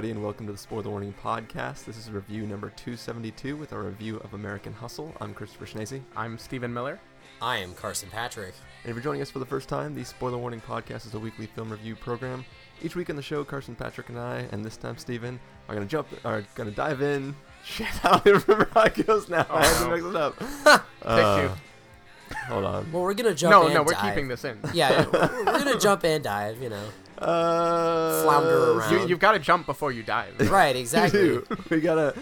everybody, and welcome to the Spoiler Warning Podcast. This is review number 272 with our review of American Hustle. I'm Christopher Schnese. I'm Stephen Miller. I am Carson Patrick. And if you're joining us for the first time, the Spoiler Warning Podcast is a weekly film review program. Each week on the show, Carson, Patrick, and I, and this time Stephen, are going to jump, are going to dive in. Shit, I don't even remember how it goes now. Oh, I had to no. mix it up. Take Uh, two. Hold on. Well, we're gonna jump. No, and no, we're dive. keeping this in. Yeah, we're we're gonna jump and dive. You know, Uh, Flounder around. You, you've got to jump before you dive. right? Exactly. do. We gotta.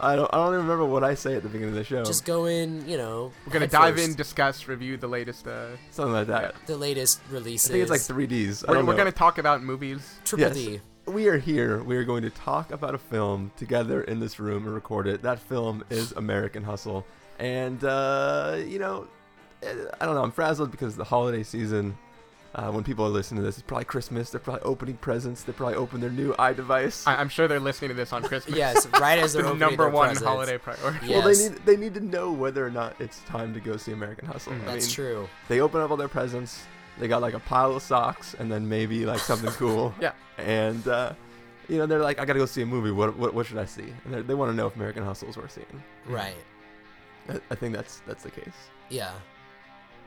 I don't. I don't even remember what I say at the beginning of the show. Just go in. You know, We're gonna dive first. in, discuss, review the latest. Uh, Something like that. the latest releases. I think it's like three Ds. We're we're gonna talk about movies. triple Yes. D. We are here. We are going to talk about a film together in this room and record it. That film is American Hustle. And, uh, you know, eh, I don't know. I'm frazzled because the holiday season, uh, when people are listening to this, it's probably Christmas. They're probably opening presents. They probably open their new iDevice. I, I'm sure they're listening to this on Christmas. Yes, right as the they're opening number their one presents. holiday priority. Yeah. Well, they need they need to know whether or not it's time to go see American Hustle. Mm. I That's mean, true. They open up all their presents. They got like a pile of socks and then maybe like something cool. Yeah. And uh, you know they're like, I gotta go see a movie. What what, what should I see? And they're- they want to know if American Hustle is worth seeing. Right. I, I think that's that's the case. Yeah.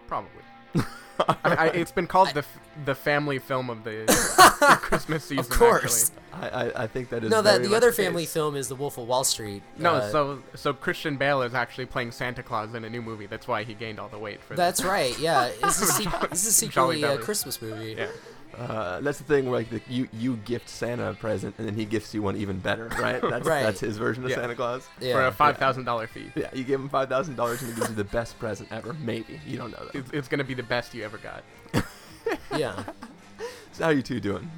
Probably. I, I, it's been called the f- the family film of the Christmas season. Of course. I, I, I think that is No, that the much other case. family film is The Wolf of Wall Street. No, Uh, so so Christian Bale is actually playing Santa Claus in a new movie. That's why he gained all the weight for. That's right. Yeah, this is, se- it's a Jolly secretly a Christmas movie. Yeah. Uh, that's the thing where like the, you you gift Santa a present and then he gifts you one even better, right? That's Right. that's his version of Yeah. Santa Claus. Yeah. For a five thousand dollar fee. Yeah, you give him five thousand dollars and he gives you the best present ever. Maybe you don't know that. It's, it's gonna be the best you ever got. yeah. So how you two doing?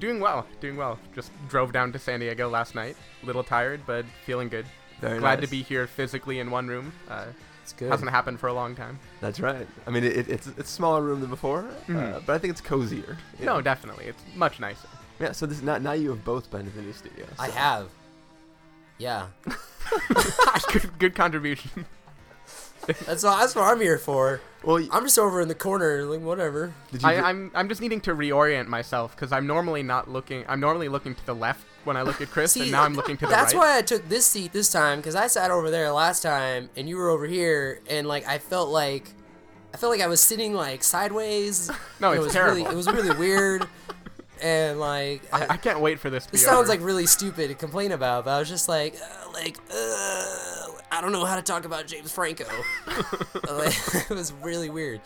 Doing well, doing well. Just drove down to San Diego last night. A little tired, but feeling good. Very Glad to be here physically in one room. Uh, It's good. hasn't happened for a long time. That's right. I mean, it, it's it's a smaller room than before, uh, Mhm. but I think it's cozier. No, know? definitely. It's much nicer. Yeah. So this now now you have both been to the new studio. I have. Yeah. good, good contribution. That's all, that's what I'm here for. Well, I'm just over in the corner, like whatever. did you? I, get- I'm I'm just needing to reorient myself because I'm normally not looking. I'm normally looking to the left when I look at Chris, See, and now I'm looking to the That's right. why I took this seat this time because I sat over there last time and you were over here, and like I felt like I felt like I was sitting like sideways. No, it was terrible. Really, it was really weird, and like I, I can't wait for this to be this sounds over. like really stupid to complain about, but I was just like, uh, like, uh, I don't know how to talk about James Franco. like, it was really weird.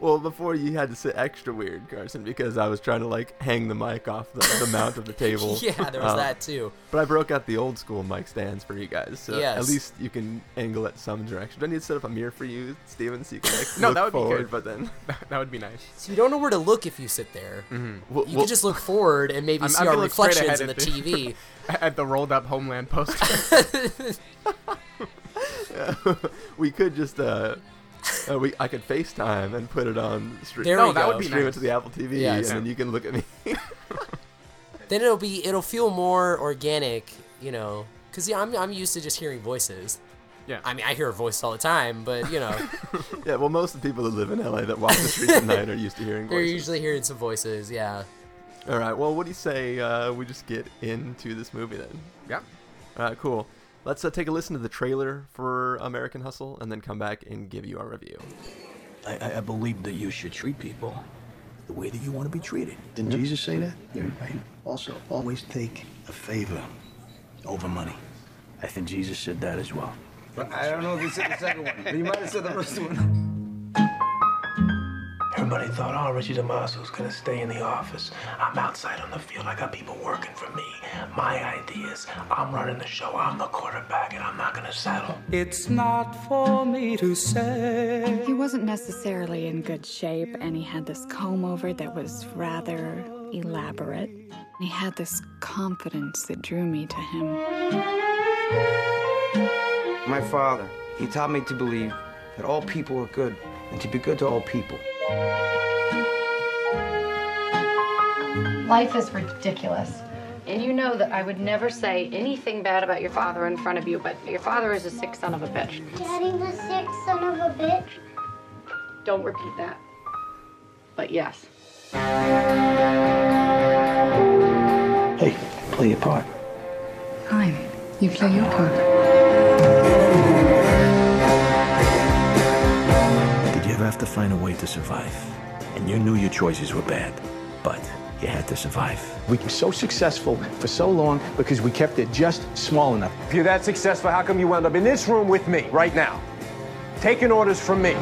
well, before you had to sit extra weird, Carson, because I was trying to like hang the mic off the, the mount of the table. Yeah, there was Uh, that too. But I broke out the old school mic stands for you guys, so at least you can angle it some direction. Do I need to set up a mirror for you, Stephen, so you can like No, look that would be forward? good. But then that would be nice. So you don't know where to look if you sit there. hmm we'll, You we'll- can just look forward and maybe I'm- see I'm our gonna look straight reflections in the the- TV. At the rolled up Homeland poster. we could just uh, uh, we I could FaceTime and put it on stream. There no, we that go. would be stream it to the Apple TV, Yes. and then you can look at me. then it'll be it'll feel more organic, you know, because yeah, I'm I'm used to just hearing voices. Yeah. I mean, I hear a voice all the time, but you know, yeah, well, most of the people that live in LA that walk the streets at night are used to hearing you're voices. usually hearing some voices. Yeah. All right, well, what do you say uh, we just get into this movie then? yeah. All right, cool. Let's uh, take a listen to the trailer for American Hustle and then come back and give you our review. I, I- I believe that you should treat people the way that you want to be treated. Didn't Jesus say that? Yeah, right. Also, always take a favor over money. I think Jesus said that as well. But I don't know if he said the second one. But you might have said the first one. Everybody thought, oh, Richie DiMaso's gonna stay in the office. I'm outside on the field. I got people working for me. My ideas. I'm running the show. I'm the quarterback, and I'm not gonna settle. It's not for me to say. He wasn't necessarily in good shape, and he had this comb over that was rather elaborate. He had this confidence that drew me to him. My father, he taught me to believe that all people are good and to be good to all people. Life is ridiculous. And you know that I would never say anything bad about your father in front of you, but your father is a sick son of a bitch. Daddy the sick son of a bitch. Don't repeat that. But yes. Hey, play your part. Fine. You play your part. To find a way to survive? And you knew your choices were bad, but you had to survive. We were so successful for so long because we kept it just small enough. If you're that successful, how come you wound up in this room with me right now? Taking orders from me.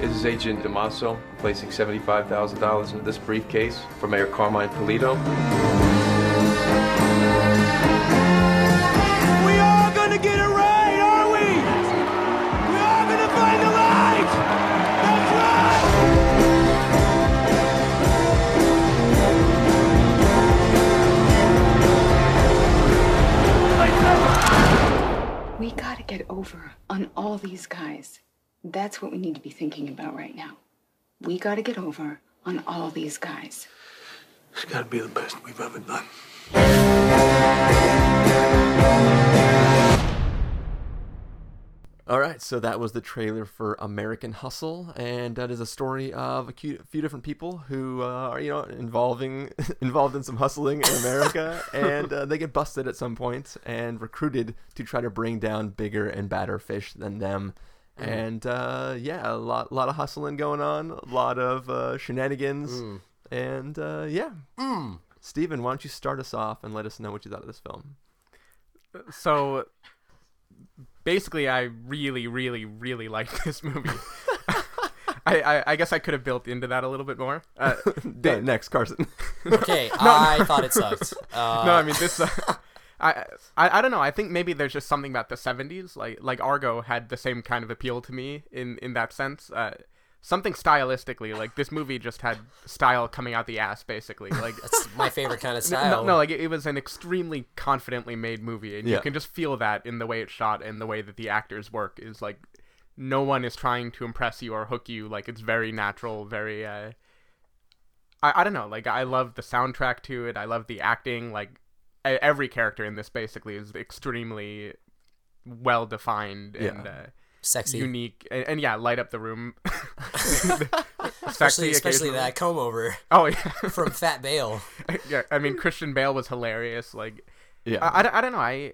This is Agent DiMaso placing $75,000 into this briefcase for Mayor Carmine Polito. Gotta get over on all these guys. That's what we need to be thinking about right now. We gotta get over on all these guys. It's gotta be the best we've ever done. All right, so that was the trailer for American Hustle, and that is a story of a few, different people who uh, are, you know, involving involved in some hustling in America, and uh, they get busted at some point and recruited to try to bring down bigger and badder fish than them. Mm. And uh, yeah, a lot, lot of hustling going on, a lot of uh, shenanigans, Mm. and uh, yeah. Mm. Stephen, why don't you start us off and let us know what you thought of this film? So basically, I really, really, really liked this movie. I, I, I guess I could have built into that a little bit more. Uh, Yeah, next, Carson. Okay, I thought it sucked. Uh, no, I mean this. Uh, I, I I don't know. I think maybe there's just something about the '70s, like like Argo had the same kind of appeal to me in in that sense. Uh, something stylistically, like this movie just had style coming out the ass, basically. Like That's my favorite kind of style. No, no, like it, it was an extremely confidently made movie, and Yeah. you can just feel that in the way it's shot and the way that the actors work. Is like no one is trying to impress you or hook you. Like it's very natural, very. Uh, I I don't know. Like I love the soundtrack to it. I love the acting. Like every character in this basically is extremely well defined and Yeah. uh, Sexy. unique, and, and yeah, light up the room. especially especially that comb over. Oh yeah, from Fat Bale. yeah, I mean Christian Bale was hilarious. Like, Yeah. I, I, don't- I don't know. I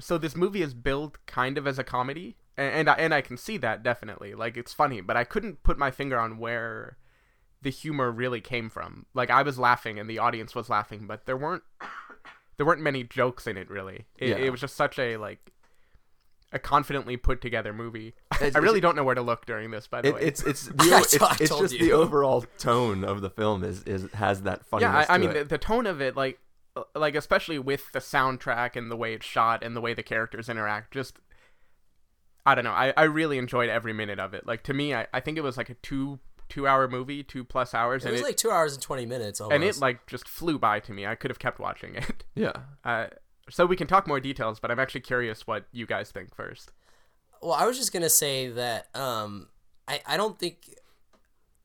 so this movie is billed kind of as a comedy, and and I, and I can see that definitely. Like, it's funny, but I couldn't put my finger on where the humor really came from. Like, I was laughing and the audience was laughing, but there weren't there weren't many jokes in it really. It, Yeah. it was just such a like a confidently put together movie. It's- I really don't know where to look during this. By the It, way, it's it's the, it's, it's just you. the overall tone of the film is is has that funniness. yeah I, I mean the, the tone of it like uh, like especially with the soundtrack and the way it's shot and the way the characters interact just i don't know i, I really enjoyed every minute of it like to me I, I think it was like a two two hour movie two plus hours It was it, like two hours and twenty minutes almost. and it like just flew by to me i could have kept watching it yeah. uh, so we can talk more details but i'm actually curious what you guys think first Well, I was just gonna say that um, I I don't think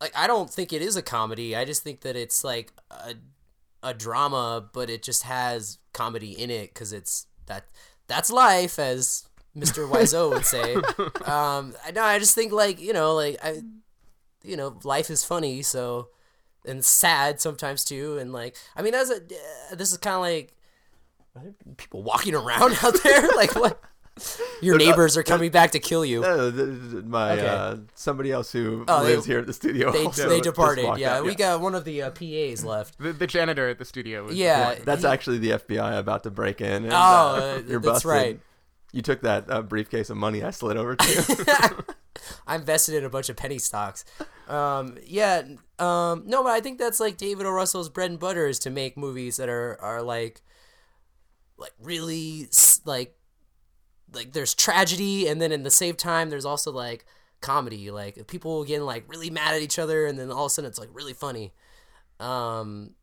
like I don't think it is a comedy. I just think that it's like a a drama, but it just has comedy in it because it's that that's life, as Mr. Wiseau would say. um, I know. I just think like you know, like I, you know, life is funny, so and sad sometimes too, and like I mean, as a uh, this is kind of like people walking around out there, like what. Your They're not- neighbors are coming back to kill you. No, th- th- my Okay. uh, somebody else who Oh, they- lives here at the studio. They, also they departed. Yeah, out, we got one of the uh, PAs left. the, the janitor at the studio was Yeah, That's he- actually the FBI about to break in. And, Oh, uh, uh, you're that's busted. right. You took that uh, briefcase of money I slid over to you. I invested in a bunch of penny stocks. Um, yeah, um, no, but I think that's like David O. Russell's bread and butter is to make movies that are are like, like really like, like there's tragedy, and then in the same time there's also like comedy, like people getting like really mad at each other, and then all of a sudden it's like really funny. Um,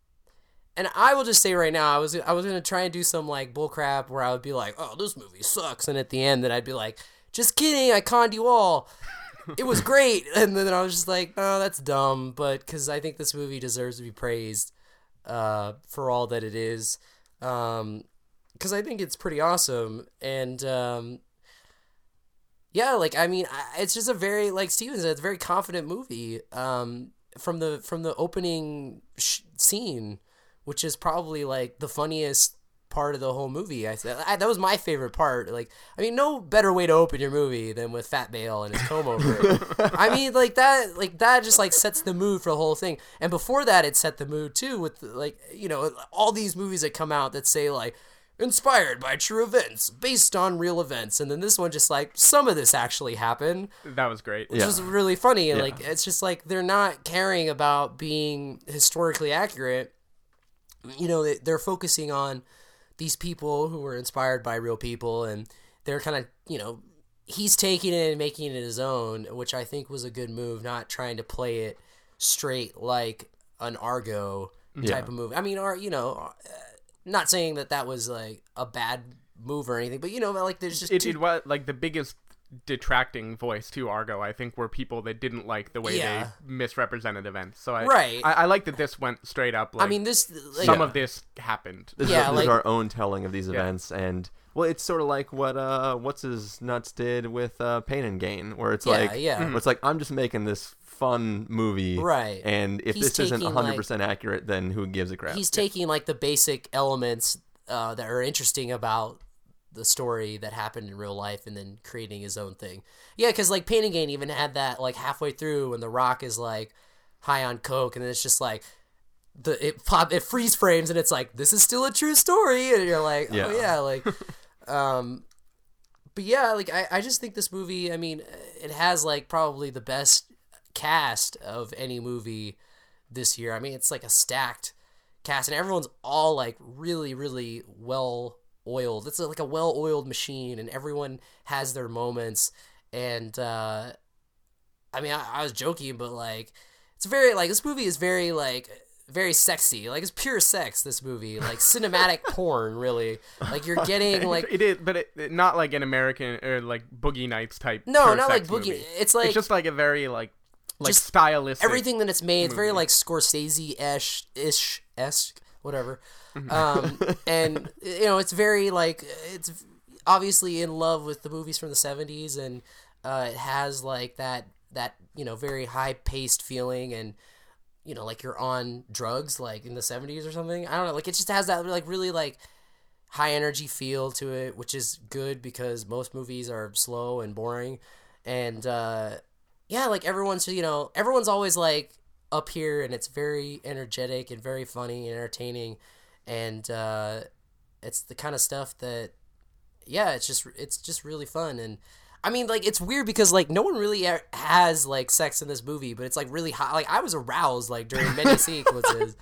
and I will just say right now, I was I was gonna try and do some like bullcrap where I would be like, "Oh, this movie sucks," and at the end, that I'd be like, "Just kidding, I conned you all. It was great." And then I was just like, "Oh, that's dumb," but because I think this movie deserves to be praised uh, for all that it is, because I think it's pretty awesome, and um, yeah, like I mean, I- it's just a very like Stephen said, it's a very confident movie. Um, from the from the opening sh- scene, which is probably like the funniest part of the whole movie. I I, that was my favorite part. Like, I mean, no better way to open your movie than with Fat Bale and his comb over it. I mean, like that, like that just like sets the mood for the whole thing. And before that, it set the mood too with like you know all these movies that come out that say like inspired by true events, based on real events, and then this one just like some of this actually happened That was great. which was really funny and Yeah. like it's just like they're not caring about being historically accurate you know they, they're focusing on these people who were inspired by real people and they're kind of you know he's taking it and making it his own which i think was a good move not trying to play it straight like an argo Yeah. type of movie i mean or you know uh, not saying that that was like a bad move or anything but you know like there's just it, two- it was like the biggest detracting voice to Argo. I think were people that didn't like the way Yeah. they misrepresented events. So I Right. I, I like that this went straight up. Like, I mean, this, like- some Yeah. of this happened. This, Yeah, is, this is our own telling of these Yeah. events, and well, it's sort of like what uh, what's his nuts did with uh, Pain and Gain, where it's Yeah, like, yeah. where it's like I'm just making this fun movie, Right. And if He's this isn't 100 percent accurate, then who gives a crap? he's taking like the basic elements uh, that are interesting about the story that happened in real life and then creating his own thing. Yeah, because like Pain and Gain even had that like halfway through when The Rock is like high on coke and then it's just like the it pop it freeze frames and it's like this is still a true story and you're like Yeah. oh yeah like um but yeah like I, I just think this movie i mean it has like probably the best cast of any movie this year. I mean it's like a stacked cast and everyone's all like really really well oiled. It's like a well oiled machine and everyone has their moments and uh i mean I, I was joking but like it's very like this movie is very like very sexy like it's pure sex this movie like cinematic porn really like you're getting like it is, but it, it- not like an American or like Boogie Nights type. No, not like Boogie- movie. it's like- it's just like a very like like Just stylistic. everything that it's made. It's very like Scorsese ish ish esque whatever. Mm-hmm. Um, and you know, it's very like it's obviously in love with the movies from the '70s, and uh, it has like that that you know very high paced feeling and. You know, like you're on drugs, like in the '70s or something. I don't know. Like it just has that like really like high energy feel to it, which is good because most movies are slow and boring. And uh, yeah, like everyone's you know everyone's always like up here, and it's very energetic and very funny and entertaining, and uh, it's the kind of stuff that yeah, it's just it's just really fun and. I mean, like it's weird because like no one really has like sex in this movie, but it's like really hot. Like I was aroused like during many sequences.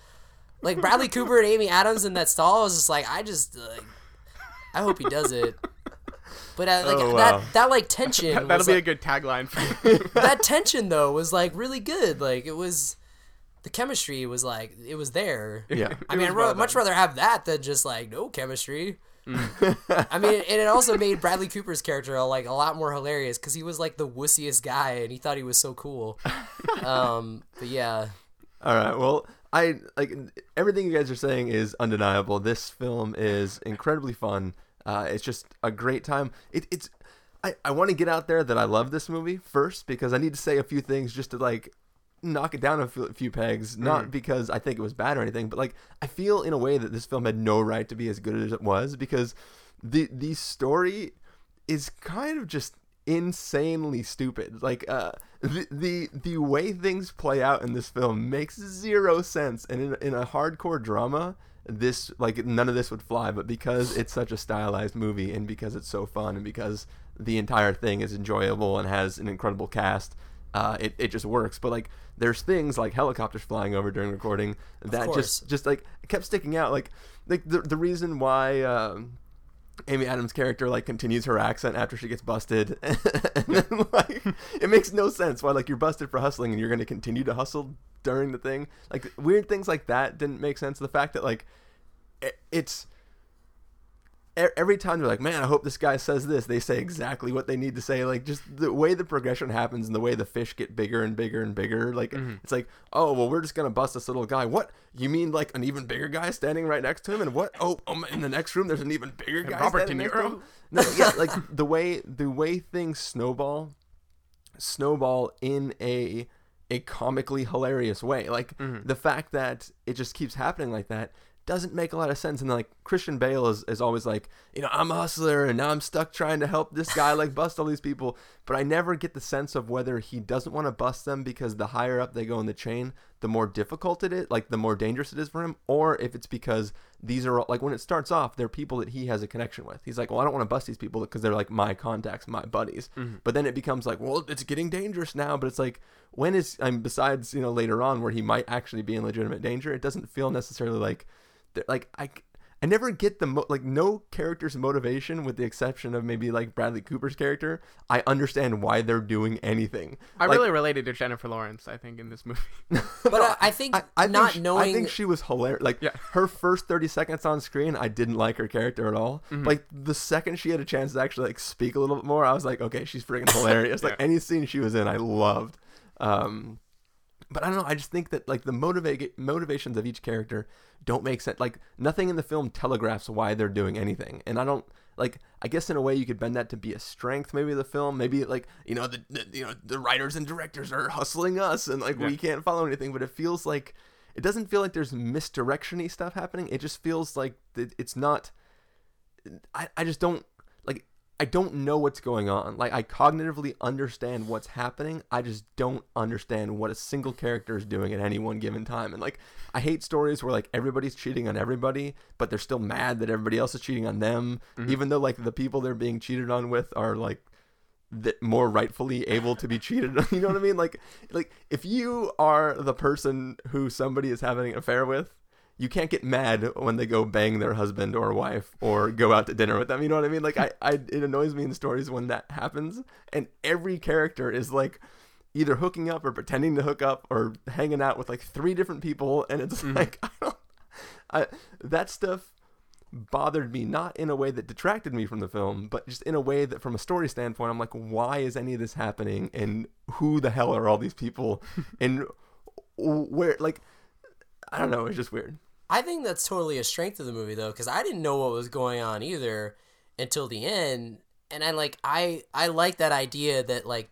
Like Bradley Cooper and Amy Adams in that stall, I was just like, I just like, I hope he does it. But uh, like Oh, wow. that that like tension. That, will was, be a good tagline for you. that tension though was like really good. Like it was, the chemistry was like it was there. Yeah. I mean, I'd well much done. rather have that than just like no chemistry. Mm. I mean, and it also made Bradley Cooper's character like a lot more hilarious because he was like the wussiest guy and he thought he was so cool. Um, but yeah, All right. Well, I like everything you guys are saying is undeniable. This film is incredibly fun. Uh, it's just a great time. It, it's I, I want to get out there that I love this movie first because I need to say a few things just to like knock it down a few, pegs. Not Mhm. because I think it was bad or anything, but like I feel in a way that this film had no right to be as good as it was because the the story is kind of just insanely stupid. Like uh, the the the way things play out in this film makes zero sense, and in in a hardcore drama, this like none of this would fly. But because it's such a stylized movie, and because it's so fun, and because the entire thing is enjoyable and has an incredible cast. Uh, it, it just works, but like there's things like helicopters flying over during recording that just just like kept sticking out. Like like the the reason why um, Amy Adams' character like continues her accent after she gets busted, and then like it makes no sense why like you're busted for hustling and you're going to continue to hustle during the thing. Like weird things like that didn't make sense. The fact that like it, it's every time they're like, man, I hope this guy says this. They say exactly what they need to say. Like just the way the progression happens and the way the fish get bigger and bigger and bigger. Like Mm-hmm. it's like, oh well, we're just gonna bust this little guy. What you mean like an even bigger guy standing right next to him? And what? Oh, um, in the next room there's an even bigger guy Robert De Niro. No, yeah, like the way the way things snowball, snowball in a a comically hilarious way. Like Mm-hmm. the fact that it just keeps happening like that doesn't make a lot of sense. And like Christian Bale is, is always like, you know, I'm a hustler and now I'm stuck trying to help this guy like bust all these people. But I never get the sense of whether he doesn't want to bust them because the higher up they go in the chain, the more difficult it is, like the more dangerous it is for him, or if it's because these are like when it starts off, they're people that he has a connection with. He's like, well, I don't want to bust these people because they're like my contacts, my buddies. Mm-hmm. But then it becomes like, well, it's getting dangerous now. But it's like, when is, I mean, besides, you know, later on where he might actually be in legitimate danger, it doesn't feel necessarily like, like, I, I never get the mo- like no character's motivation with the exception of maybe like Bradley Cooper's character. I understand why they're doing anything. I Like, really related to Jennifer Lawrence. I think in this movie. But I, I think I not think she, knowing I think she was hilarious. Like her first thirty seconds on screen, I didn't like her character at all. Mhm. Like the second she had a chance to actually like speak a little bit more, I was like, okay, she's freaking hilarious. Like any scene she was in, I loved. Um, but I don't know. I just think that like the motivate motivations of each character don't make sense. Like nothing in the film telegraphs why they're doing anything, and I don't like. I guess in a way you could bend that to be a strength, maybe of the film. Maybe like you know the, the you know the writers and directors are hustling us, and like we can't follow anything. But it feels like it doesn't feel like there's misdirectiony stuff happening. It just feels like it's not. I, I just don't I don't know what's going on. Like I cognitively understand what's happening. I just don't understand what a single character is doing at any one given time. And like I hate stories where like everybody's cheating on everybody, but they're still mad that everybody else is cheating on them, Mhm. even though like the people they're being cheated on with are like that more rightfully able to be cheated on. You know what I mean? Like like if you are the person who somebody is having an affair with, you can't get mad when they go bang their husband or wife or go out to dinner with them. You know what I mean? Like I, I it annoys me in stories when that happens and every character is like either hooking up or pretending to hook up or hanging out with like three different people and it's Mhm. like I don't I that stuff bothered me not in a way that detracted me from the film, but just in a way that from a story standpoint, I'm like, why is any of this happening and who the hell are all these people and where like I don't know, it's just weird. I think that's totally a strength of the movie though, because I didn't know what was going on either until the end, and I like I I like that idea that like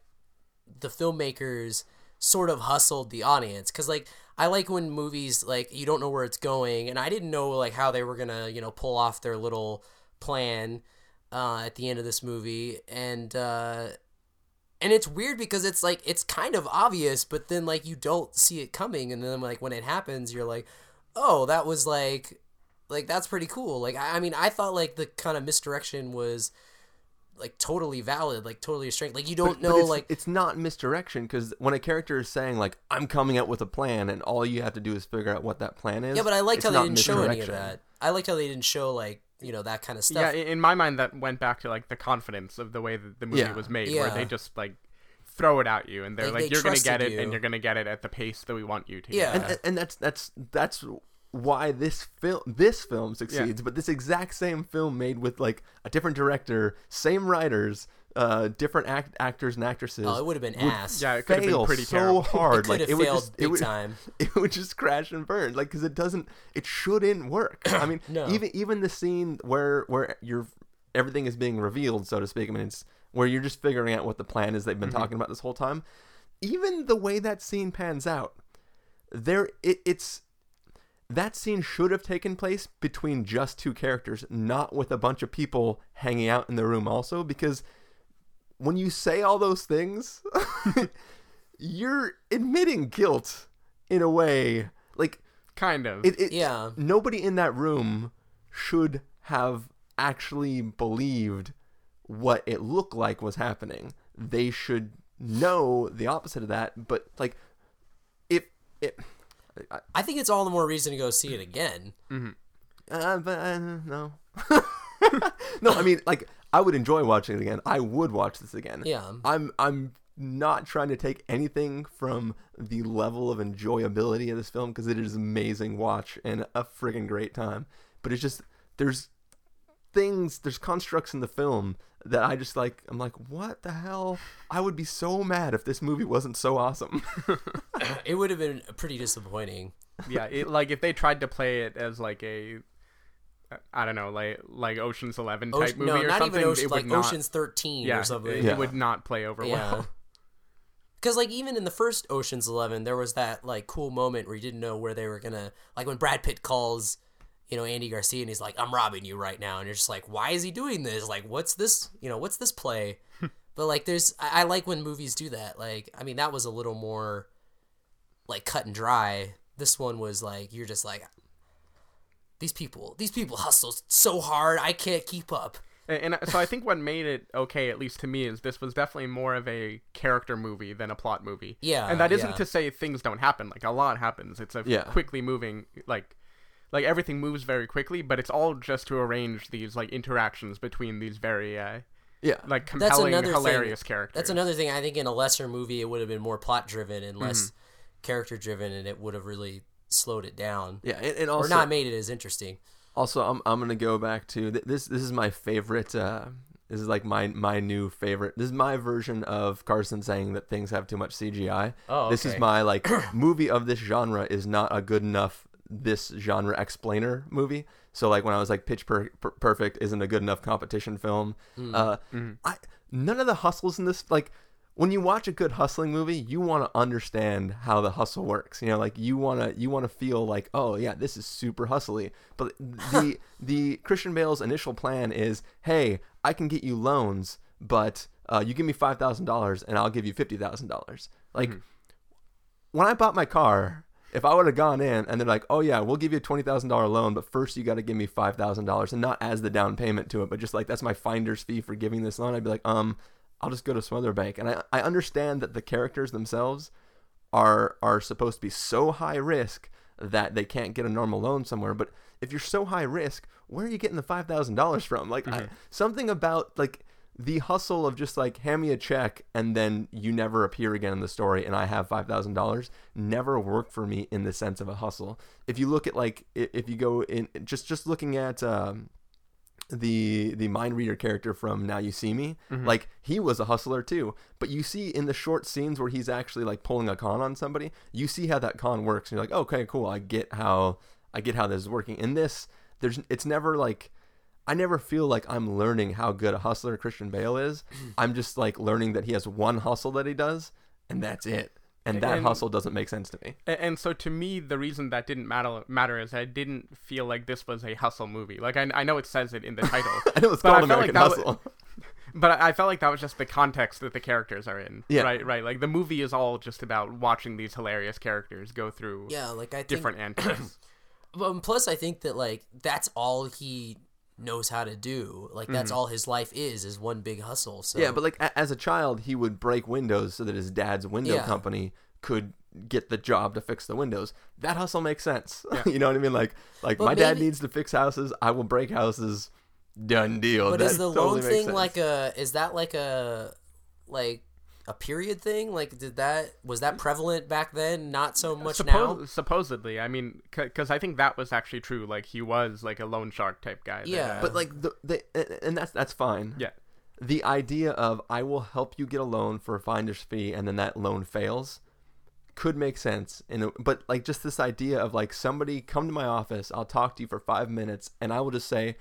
the filmmakers sort of hustled the audience. Because like I like when movies like you don't know where it's going, and I didn't know like how they were gonna you know pull off their little plan uh, at the end of this movie, and uh, and it's weird because it's like it's kind of obvious, but then like you don't see it coming, and then like when it happens, you're like, oh, that was like, like that's pretty cool. Like I, I mean, I thought like the kind of misdirection was like totally valid, like totally a strength. Like you don't But- but know, it's, like it's not misdirection because when a character is saying like I'm coming up with a plan and all you have to do is figure out what that plan is. yeah, but I liked how they didn't show any of that. I liked how they didn't show like you know that kind of stuff. i- in my mind, that went back to like the confidence of the way that the movie Yeah. was made, where they just like throw it at you, and they're Like, like, they "You're gonna get it, you. and you're gonna get it at the pace that we want you to." Yeah. and, and, and that's that's that's why this film this film succeeds but this exact same film made with like a different director same writers uh different act, actors and actresses Oh, it would've been ass. Yeah, it could've been pretty so terrible. hard It like could've would just, big it would, time. it would just crash and burn like because it doesn't it shouldn't work i mean No. even even the scene where where you're everything is being revealed so to speak i mean it's where you're just figuring out what the plan is they've been Mhm. talking about this whole time even the way that scene pans out there it, it's that scene should have taken place between just two characters not with a bunch of people hanging out in the room also because when you say all those things you're admitting guilt in a way like kind of. it, it Yeah. nobody in that room should have actually believed what it looked like was happening they should know the opposite of that but like if it I, I think it's all the more reason to go see it again. Mm-hmm. uh, but uh, no no i mean like i would enjoy watching it again i would watch this again Yeah. i'm i'm not trying to take anything from the level of enjoyability of this film because it is amazing watch and a friggin' great time but it's just there's things, there's constructs in the film that I just like. I'm like, what the hell? I would be so mad if this movie wasn't so awesome. it would have been pretty disappointing. yeah, it, like if they tried to play it as like a, I don't know, like like Ocean's Eleven type Ocean- movie no, or not something. even Ocean- it would like not- Ocean's 13 or yeah, something. It, Yeah. it would not play over well. Because like even in the first Ocean's Eleven, there was that like cool moment where you didn't know where they were gonna like when Brad Pitt calls, you know, Andy Garcia and he's like, "I'm robbing you right now," and you're just like, "Why is he doing this? Like, what's this? You know, what's this play?" Hmm. but like, there's I, I like when movies do that. Like, I mean, that was a little more like cut and dry. This one was like you're just like these people, these people hustle so hard, I can't keep up. And, and so I think what made it okay, at least to me, is this was definitely more of a character movie than a plot movie. Yeah, and that isn't yeah. to say things don't happen. Like a lot happens. It's a Yeah. quickly moving like. Like everything moves very quickly, but it's all just to arrange these like interactions between these very uh, Yeah. like that's compelling, another hilarious thing. characters. That's another thing. I think in a lesser movie, it would have been more plot driven and less Mm-hmm. character driven, and it would have really slowed it down. Yeah, and, and or also not made it as interesting. Also, I'm I'm gonna go back to th- this. This is my favorite. Uh, this is like my my new favorite. This is my version of Carson saying that things have too much CGI. Oh, okay. This is my like movie of this genre is not a good enough this genre explainer movie. So like when I was like Pitch per- per- Perfect isn't a good enough competition film. Mm. Uh, Mhm. I none of the hustles in this like when you watch a good hustling movie, you want to understand how the hustle works. You know, like you want to you want to feel like, oh yeah, this is super hustly. But the the Christian Bale's initial plan is, hey, I can get you loans, but uh, you give me five thousand dollars and I'll give you fifty thousand dollars. Like when I bought my car, if I would have gone in and they're like, "Oh yeah, we'll give you a twenty thousand dollar loan, but first you got to give me five thousand dollars," and not as the down payment to it, but just like that's my finder's fee for giving this loan, I'd be like, um, I'll just go to some other bank. And I I understand that the characters themselves are are supposed to be so high risk that they can't get a normal loan somewhere, but if you're so high risk, where are you getting the five thousand dollars from? Like I, something about like the hustle of just like hand me a check and then you never appear again in the story and I have five thousand dollars never worked for me in the sense of a hustle. If you look at like if you go in just just looking at um, the the mind reader character from Now You See Me, Mhm. like he was a hustler too. But you see in the short scenes where he's actually like pulling a con on somebody, you see how that con works, and you're like, okay, cool, I get how I get how this is working. In this, there's it's never like I never feel like I'm learning how good a hustler Christian Bale is. I'm just like learning that he has one hustle that he does, and that's it. And that And- hustle doesn't make sense to me. And so to me, the reason that didn't matter matter is I didn't feel like this was a hustle movie. Like I, I know it says it in the title. I know it's but called felt American that wa- Hustle. but I I felt like that was just the context that the characters are in. Yeah. Right. Right. Like the movie is all just about watching these hilarious characters go through. Yeah, like I think, different antics. But plus, I think that like that's all he knows how to do. Like that's Mhm. all his life is is one big hustle. So Yeah, but like a- as a child, he would break windows so that his dad's window Yeah. company could get the job to fix the windows. That hustle makes sense. Yeah. you know what I mean? Like like But my dad needs to fix houses. I will break houses. Done deal. But That is the totally loan thing like a? Is that like a like a period thing? Like did that was that prevalent back then? Not so much Suppo- now. Supposedly, I mean, because I think that was actually true. Like he was like a loan shark type guy. that, Yeah. uh, But like the, the and- and that's that's fine. Yeah. The idea of I will help you get a loan for a finder's fee and then that loan fails could make sense. And but like just this idea of like somebody come to my office, I'll talk to you for 5 minutes and I will just say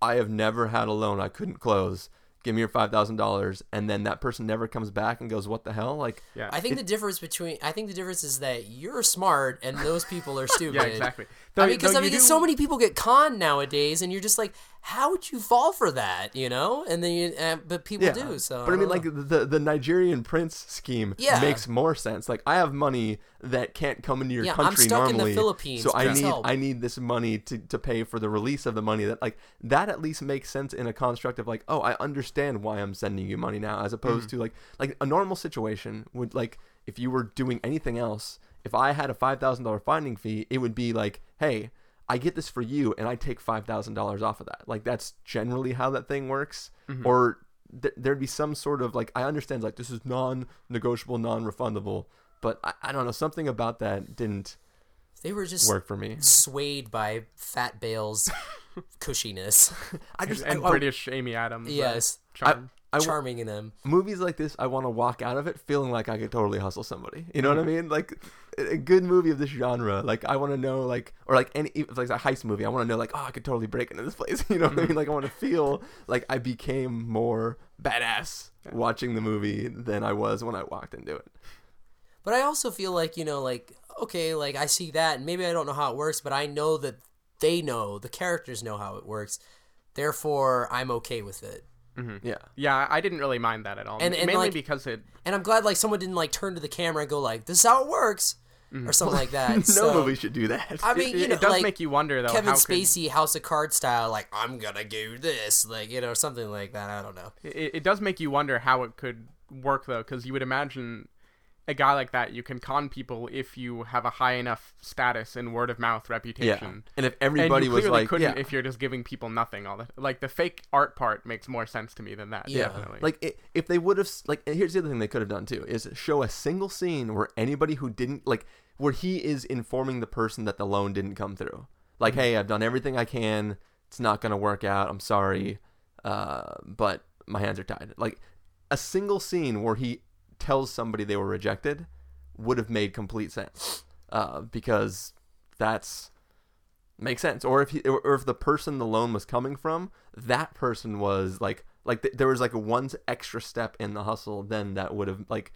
I have never had a loan I couldn't close. Give me your five thousand dollars, and then that person never comes back and goes, "What the hell?" Like, yeah, I think it- the difference between I think the difference is that you're smart and those people are stupid. Yeah, exactly. I mean, because I you mean, do- so many people get conned nowadays, and you're just like, how would you fall for that? You know? And then you, uh, but people do. So, but I mean, like the the Nigerian prince scheme Yeah. makes more sense. Like, I have money that can't come into your Yeah, I'm country stuck in the Philippines, so I need help. I need this money to to pay for the release of the money. That like that at least makes sense in a construct of like, oh, I understand why I'm sending you money now, as opposed Mhm. to like like a normal situation would like if you were doing anything else. If I had a five thousand dollar finding fee, it would be like, hey. I get this for you, and I take five thousand dollars off of that. Like that's generally how that thing works. Mhm. Or th- there'd be some sort of like I understand like this is non-negotiable, non-refundable, but I, I don't know something about that didn't they were just work for me. swayed by Fat Bale's cushiness. I just and I- I- British Amy Adams. Yes. charm. I w- charming in them. movies like this, I want to walk out of it feeling like I could totally hustle somebody. You know Mm-hmm. what I mean? Like a a good movie of this genre, like I want to know, like or like any if it's like a heist movie, I want to know, like oh, I could totally break into this place. You know what I Mm-hmm. mean? Like I want to feel like I became more badass watching the movie than I was when I walked into it. But I also feel like, you know, like, okay, like I see that and maybe I don't know how it works, but I know that they know, the characters know how it works. Therefore, I'm okay with it. Yeah. Yeah, I didn't really mind that at all. And- and, mainly like- because it And I'm glad like someone didn't like turn to the camera and go like, "This is how it works," Mm-hmm. or something like that. no So- movie should do that. I mean, it, know, it does like make you wonder though. Kevin how could- Spacey House of Cards style, like I'm gonna do this, like you know, something like that. I don't know. it, it does make you wonder how it could work though because you would imagine a guy like that you can con people if you have a high enough status and word of mouth reputation Yeah. And if everybody you was like, couldn't yeah. if you're just giving people nothing all the like the fake art part makes more sense to me than that Yeah. definitely Like i if they would have like here's the other thing they could have done too is show a single scene where anybody who didn't like where he is informing the person that the loan didn't come through. Like, hey, I've done everything I can. It's not gonna work out. I'm sorry, uh, but my hands are tied. Like a single scene where he tells somebody they were rejected would have made complete sense uh, because that's makes sense. Or if he or, if the person the loan was coming from that person was like like th- there was like a one extra step in the hustle then that would have like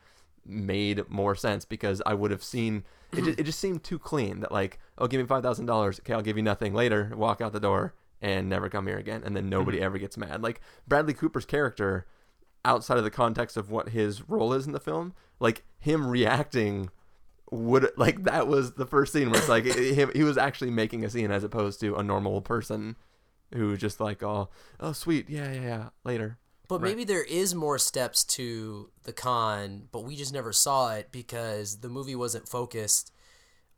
made more sense because i would have seen it just, it just seemed too clean that like oh give me $5000 okay i'll give you nothing. Later walk out the door and never come here again and then nobody ever gets mad. Like bradley cooper's character outside of the context of what his role is in the film like him reacting would like that was the first scene where it's like him he was actually making a scene as opposed to a normal person who just like oh oh sweet yeah yeah yeah later But maybe there is more steps to the con, but we just never saw it because the movie wasn't focused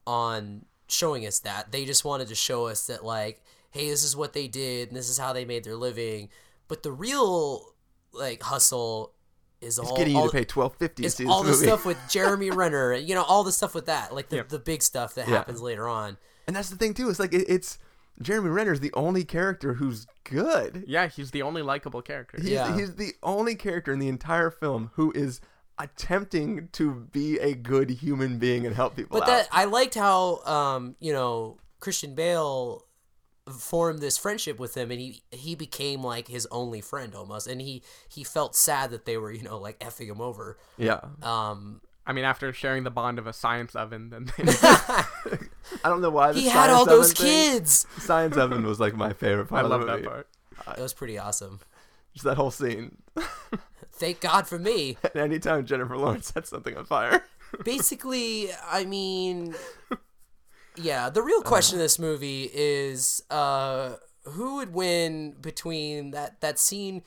on showing us that. They just wanted to show us that like, hey, this is what they did and this is how they made their living. But the real like hustle is it's all getting you all- to pay 1250 it's all the stuff with Jeremy Renner, you know, all the stuff with that, like the, Yep. the big stuff that Yeah. happens later on. and that's the thing too it's like it, it's jeremy renner's the only character who's good yeah he's the only likable character he's, Yeah. he's the only character in the entire film who is attempting to be a good human being and help people But out that I liked how um, you know, Christian Bale formed this friendship with him and he he became like his only friend almost and he he felt sad that they were, you know, like effing him over. yeah Um i mean after sharing the bond of a science oven then i don't know why the he had all those Oven thing- kids. science oven was like my favorite part I love that movie. part It was pretty awesome. just that whole scene Thank God for me. And anytime Jennifer Lawrence sets something on fire. Basically, I mean yeah, the real question of this movie is uh who would win between that that scene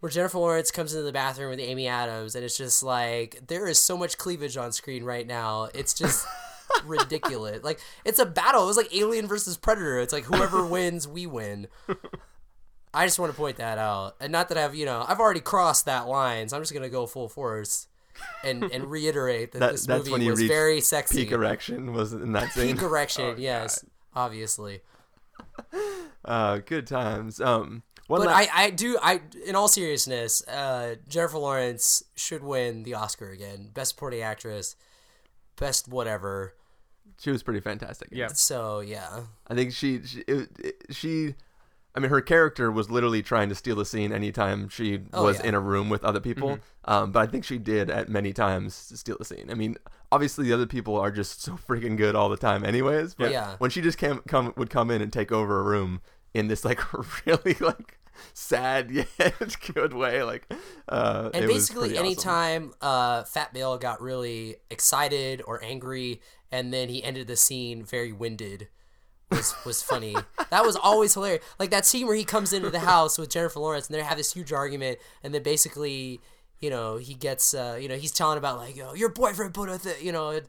where Jennifer Lawrence comes into the bathroom with Amy Adams, and it's just like there is so much cleavage on screen right now. It's just ridiculous. Like it's a battle. It was like Alien versus Predator. It's like whoever wins, we win. I just want to point that out, and not that I've you know I've already crossed that line, so I'm just gonna go full force and and reiterate that, That, this that's movie when you was very sexy. peak erection was in that scene. Peak erection, yes, obviously. uh, good times. Um, one but la- I, I do I in all seriousness, uh, Jennifer Lawrence should win the Oscar again, best supporting actress, best whatever. she was pretty fantastic. Yeah. So yeah, I think she she, it, it- she I mean her character was literally trying to steal the scene anytime she Oh, was yeah. in a room with other people. Um, but I think she did at many times steal the scene. I mean, obviously the other people are just so freaking good all the time anyways, but Yeah. when she just came come would come in and take over a room in this like really like sad yet good way like uh and it was basically pretty awesome. anytime uh, Fat Bill got really excited or angry, and then he ended the scene very winded. Was, was funny. that was always hilarious. Like that scene where he comes into the house with Jennifer Lawrence and they have this huge argument, and then basically, you know, he gets, uh, you know, he's telling about like, oh, your boyfriend put a, th- you know,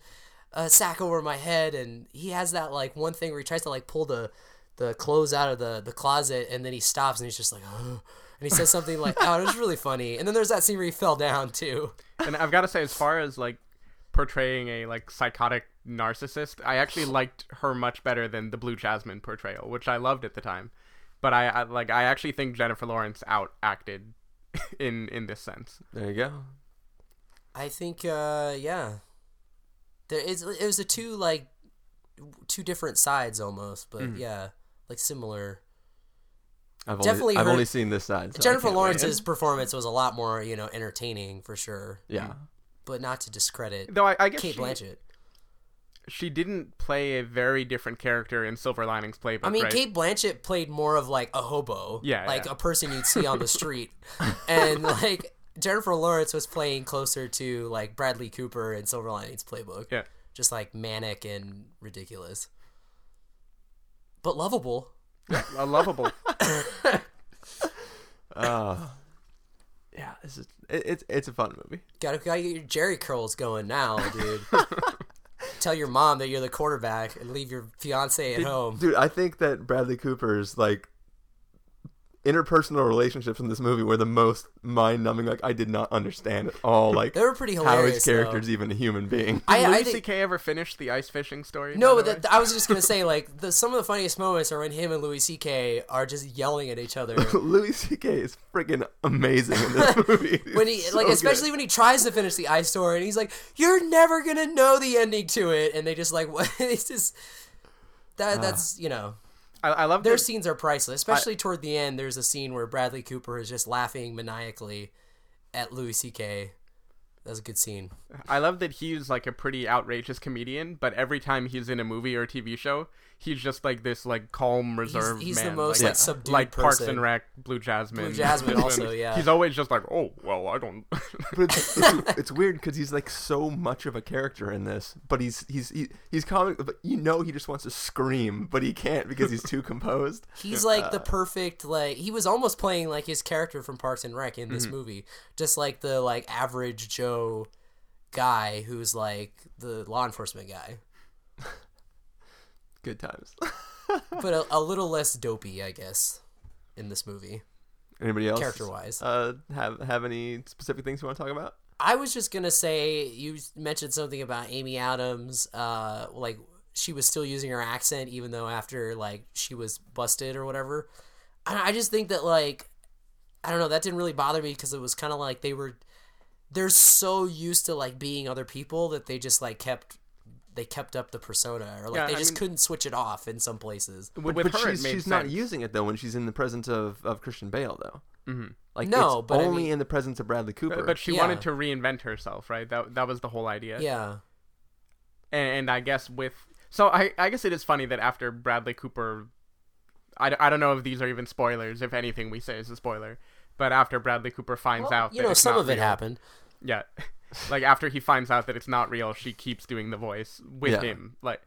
a, sack over my head, and he has that like one thing where he tries to like pull the the clothes out of the the closet, and then he stops and he's just like, oh. and he says something like, oh, it was really funny. And then there's that scene where he fell down too. and I've got to say, as far as like portraying a like psychotic narcissist, I actually liked her much better than the Blue Jasmine portrayal, which I loved at the time. but I, I like I actually think Jennifer Lawrence out acted in in this sense. There you go. I think, uh, yeah. There is. It was a two like two different sides almost, but Mhm. yeah, like similar. I've Definitely only, I've her- only seen this side. so Jennifer can't weigh in. Lawrence's performance was a lot more, you know, entertaining for sure. Yeah. But not to discredit. Though I, I guess Cate she, Blanchett. she didn't play a very different character in Silver Linings Playbook. I mean, right? Cate Blanchett played more of like a hobo, Yeah, like yeah. a person you'd see on the street, and like Jennifer Lawrence was playing closer to like Bradley Cooper in Silver Linings Playbook. Yeah. just like manic and ridiculous, but lovable. a lovable. Uh, yeah, this is it, it's it's a fun movie. Gotta, gotta get your Jerry curls going now, dude. Tell your mom that you're the quarterback and leave your fiance at home. Dude, I think that Bradley Cooper's like interpersonal relationships in this movie were the most mind-numbing. Like I did not understand at all. Like They were pretty How hilarious, his character's even a human being. Did I- I Louis think- C.K. ever finish the ice fishing story? No, but the I was just gonna say like the, some of the funniest moments are when him and Louis C.K. are just yelling at each other. Louis C.K. is freaking amazing in this movie. when he He's like so especially when he tries to finish the ice story and he's like you're never gonna know the ending to it and they just like what it's just that Ah. that's you know I, I love their that- scenes are priceless especially toward the end there's a scene where bradley cooper is just laughing maniacally at louis ck that's a good scene. I love that he's like a pretty outrageous comedian, but every time he's in a movie or a TV show, he's just like this like calm, reserved he's the man. most, like, subdued like Parks and Rec, Blue Jasmine. Blue Jasmine also, yeah. He's always just like, oh well, I don't. but it's, it's, it's weird because he's like so much of a character in this, but he's he's he, he's comic, but you know he just wants to scream, but he can't because he's too composed. He's like the Uh, perfect like he was almost playing like his character from Parks and Rec in this Mhm. movie, just like the like average Joe guy who's like the law enforcement guy, good times. but a, a little less dopey, I guess, in this movie. Anybody else? Character wise, uh, have have any specific things you want to talk about? I was just gonna say you mentioned something about Amy Adams, uh, like she was still using her accent even though after like she was busted or whatever. I, I just think that like I don't know that didn't really bother me because it was kind of like they were they're so used to like being other people that they just like kept they kept up the persona or like Yeah, they I just mean- couldn't switch it off in some places. With- but with her, it she's, made she's not using it though when she's in the presence of, of Christian Bale though. Mhm. Like No, it's but I only mean- in the presence of Bradley Cooper. But, but she Yeah. wanted to reinvent herself, right? That that was the whole idea. Yeah. and, and I guess with so I I guess it is funny that after Bradley Cooper, I, I don't know if these are even spoilers. If anything we say is a spoiler, but after Bradley Cooper finds Well, out, you that know, it's some not of it real- happened. Yeah, like after he finds out that it's not real, she keeps doing the voice with Yeah. him. Like,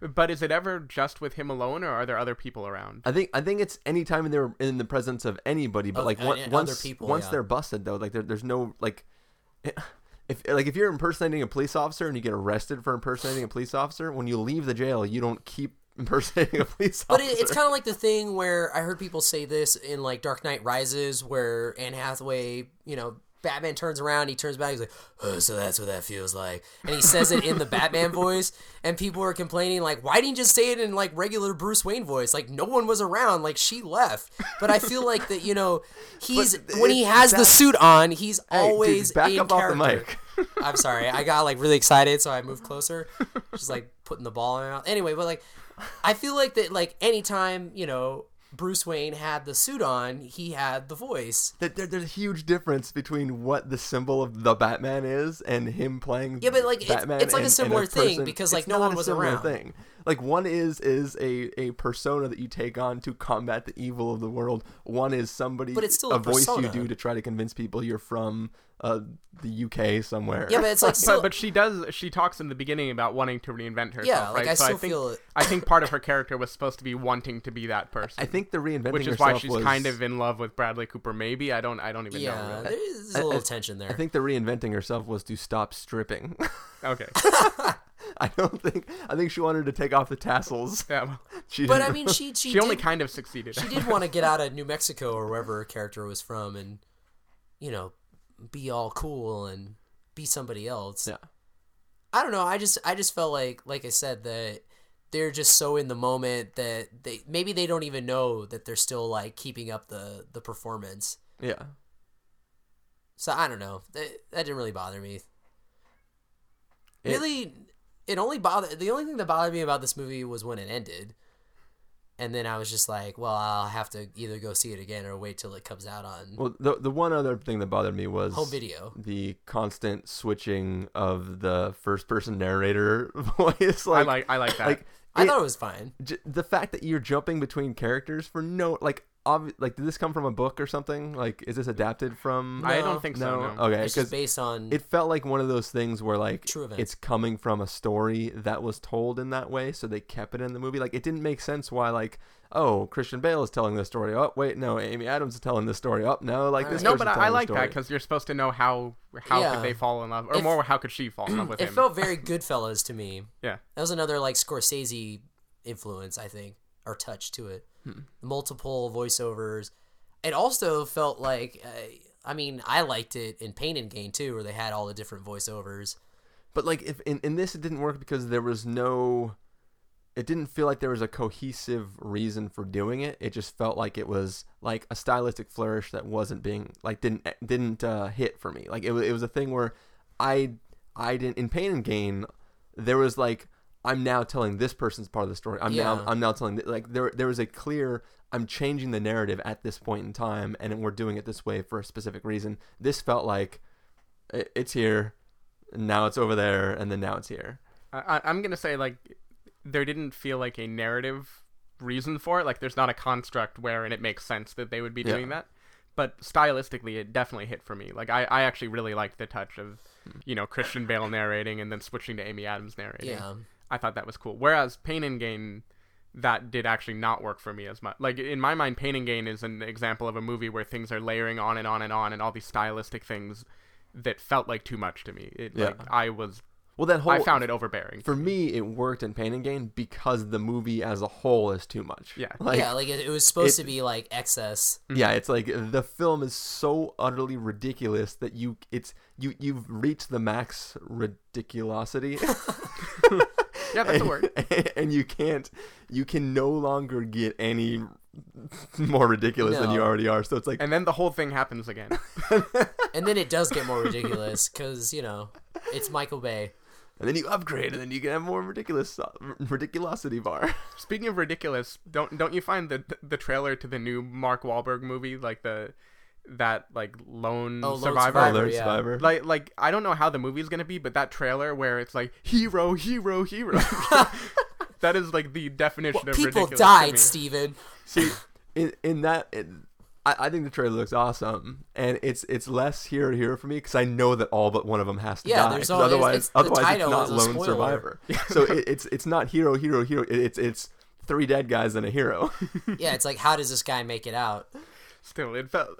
but is it ever just with him alone, or are there other people around? I think I think it's any time they're in the presence of anybody, but Of like one, any- other once people, once yeah. they're busted though, like there, there's no like if like if you're impersonating a police officer and you get arrested for impersonating a police officer, when you leave the jail, you don't keep impersonating a police But officer. it, it's kind of like the thing where I heard people say this in like Dark Knight Rises, where Anne Hathaway, you know, Batman turns around, he turns back, he's like, oh, so that's what that feels like. And he says it in the Batman voice, and people are complaining, like, why didn't you just say it in like regular Bruce Wayne voice? Like, no one was around, like, she left. But I feel like that, you know, he's, But when he has the suit on, he's Hey, dude, always back in up off the character. mic. I'm sorry, I got like really excited, so I moved closer, just like putting the ball in my mouth. Anyway, but like, I feel like that, like, anytime, you know, Bruce Wayne had the suit on, he had the voice. There, there's a huge difference between what the symbol of the Batman is and him playing. Yeah, but, like, it's- Batman it's like a and- and similar thing, person. because, like, It's no not one a was similar around. Thing. Like one is is a a persona that you take on to combat the evil of the world. One is somebody, But it's still a, a voice you do to try to convince people you're from uh, the UK somewhere. Yeah, but it's like still, but, but she does. She talks in the beginning about wanting to reinvent herself. Yeah, like, right? I so still I think, feel it- I think part of her character was supposed to be wanting to be that person. I think the reinventing which is why she's was- kind of in love with Bradley Cooper. Maybe I don't. I don't even know. yeah, Really. there's a little I- tension there. I think the reinventing herself was to stop stripping. Okay. I don't think. I think she wanted to take off the tassels. Yeah, well, She but I mean, really- she she, she only kind of succeeded. she did want to get out of New Mexico or wherever her character was from, and you know, be all cool and be somebody else. Yeah. I don't know. I just I just felt like like I said that they're just so in the moment that they maybe they don't even know that they're still like keeping up the the performance. Yeah. So I don't know. That, that didn't really bother me. It- really, it only bothered. The only thing that bothered me about this movie was when it ended, and then I was just like, well, I'll have to either go see it again or wait till it comes out on Well, the the one other thing that bothered me was home video. the constant switching of the first person narrator voice. I Like, like I like that. like I it- thought it was fine. j- the fact that you're jumping between characters for no like obvi- like did this come from a book or something? Like is this adapted from? I don't think so. No. Okay, It's just because based on it felt like one of those things where like True events. it's coming from a story that was told in that way, so they kept it in the movie. Like it didn't make sense why like oh Christian Bale is telling this story. Oh wait, no, Amy Adams is telling this story. Oh no, like this. no, person's but I, I telling the like that story. because you're supposed to know how how Yeah. could they fall in love, or It- more how could she fall in love with it him. felt very Goodfellas to me. Yeah. that was another like Scorsese influence, I think, or touch to it. Hmm. Multiple voiceovers. It also felt like, uh, I mean, I liked it in Pain and Gain too, where they had all the different voiceovers. But like if in, in this it didn't work because there was no it didn't feel like there was a cohesive reason for doing it. It just felt like it was like a stylistic flourish that wasn't being like didn't didn't uh, hit for me. Like it was it was a thing where I I didn't in Pain and Gain there was like I'm now telling this person's part of the story. I'm now I'm now telling like there there was a clear I'm changing the narrative at this point in time and we're doing it this way for a specific reason. This felt like it, it's here and now it's over there and then now it's here I, I- I'm gonna say like there didn't feel like a narrative reason for it. Like there's not a construct wherein it makes sense that they would be Yeah. doing that. But stylistically, it definitely hit for me. Like I, I actually really liked the touch of, hmm. you know, Christian Bale narrating and then switching to Amy Adams narrating. Yeah. I thought that was cool. Whereas Pain and Gain, that did actually not work for me as much. Like in my mind, Pain and Gain is an example of a movie where things are layering on and on and on, and all these stylistic things that felt like too much to me. It Yeah. like I was well that whole I found it overbearing. for me it worked in pain and gain because the movie as a whole is too much Yeah. like yeah, like it, it was supposed it- to be like excess. Mm-hmm. yeah it's like the film is so utterly ridiculous that you it's you you've reached the max ridiculosity Yeah, that's a word. and you can't you can no longer get any more ridiculous than you already are so it's like And then the whole thing happens again. And then it does get more ridiculous because, you know, it's Michael Bay. and then you upgrade and then you can have more ridiculous uh, ridiculosity bar Speaking of ridiculous, don't don't you find the the trailer to the new Mark Wahlberg movie like the that like lone Oh, Lone survivor, Survivor, Lone yeah. Survivor. like like I don't know how the movie's gonna be, but that trailer where it's like hero, hero, hero, that is like the definition of People ridiculous to me. died, Stephen. See, in in that, it, I, I think the trailer looks awesome, and it's it's less hero hero for me because I know that all but one of them has to Yeah, die. there's 'cause all- otherwise, it's- the otherwise it's not lone spoiler. survivor. so it, it's it's not hero hero hero. It, it's it's three dead guys and a hero. Yeah, it's like, how does this guy make it out? Still, it felt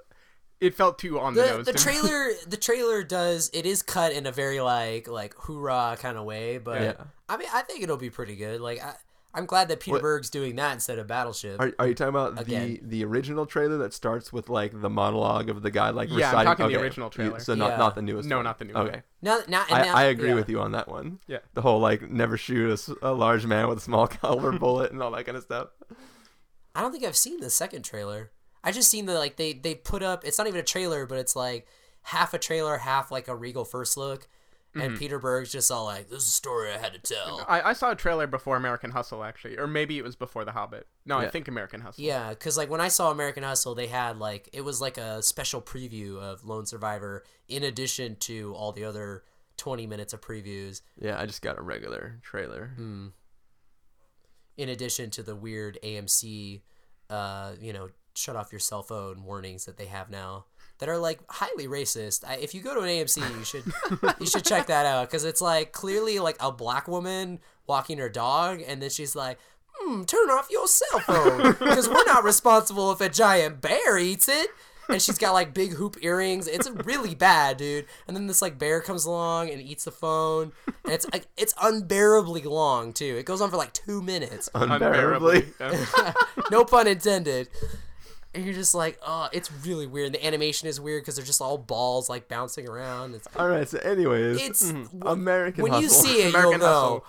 it felt too on the, The, nose. the trailer, the trailer does it is cut in a very like like hoorah kind of way, but Yeah. I mean, I think it'll be pretty good. Like, I, I'm glad that Peter What- Berg's doing that instead of Battleship. Are, are you talking about Again. the the original trailer that starts with like the monologue of the guy like Yeah, I'm reciting? talking the original trailer. So not Yeah. not the newest. No, one. not the new one. Okay. now, now, and I, now, I agree yeah. with you on that one. Yeah. The whole like never shoot a large man with a small caliber bullet and all that kind of stuff. I don't think I've seen the second trailer. I just seen the like they they put up. It's not even a trailer, but it's like half a trailer, half like a Regal first look. And Mhm. Peter Berg's just all like, "This is a story I had to tell." I, I saw a trailer before American Hustle actually, or maybe it was before The Hobbit. No, I think American Hustle. Yeah, because like when I saw American Hustle, they had like it was like a special preview of Lone Survivor in addition to all the other twenty minutes of previews. Yeah, I just got a regular trailer. Hmm. In addition to the weird AMC, uh, you know, shut off your cell phone warnings that they have now that are like highly racist. I, if you go to an AMC, you should you should check that out because it's like clearly like a black woman walking her dog, and then she's like. Hmm, turn off your cell phone because we're not responsible if a giant bear eats it. And she's got like big hoop earrings. It's really bad, dude. And then this like bear comes along and eats the phone. And it's like it's unbearably long too. It goes on for like two minutes. Unbearably. no pun intended. And you're just like, oh, it's really weird. The animation is weird because they're just all balls like bouncing around. It's All right. So, anyways, It's- mhm, American. when you see it, American you'll know.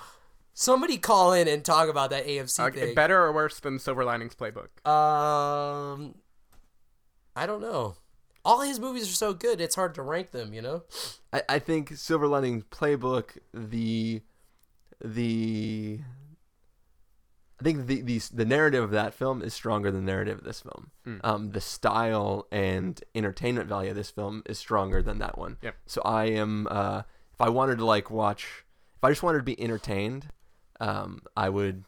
Somebody call in and talk about that AMC Okay, thing. better or worse than Silver Linings Playbook? Um, I don't know. All his movies are so good; it's hard to rank them. You know. I, I think Silver Linings Playbook, the the I think the, the the narrative of that film is stronger than the narrative of this film. Mm. Um, the style and entertainment value of this film is stronger than that one. Yep. So I am, uh, if I wanted to like watch, if I just wanted to be entertained, um, I would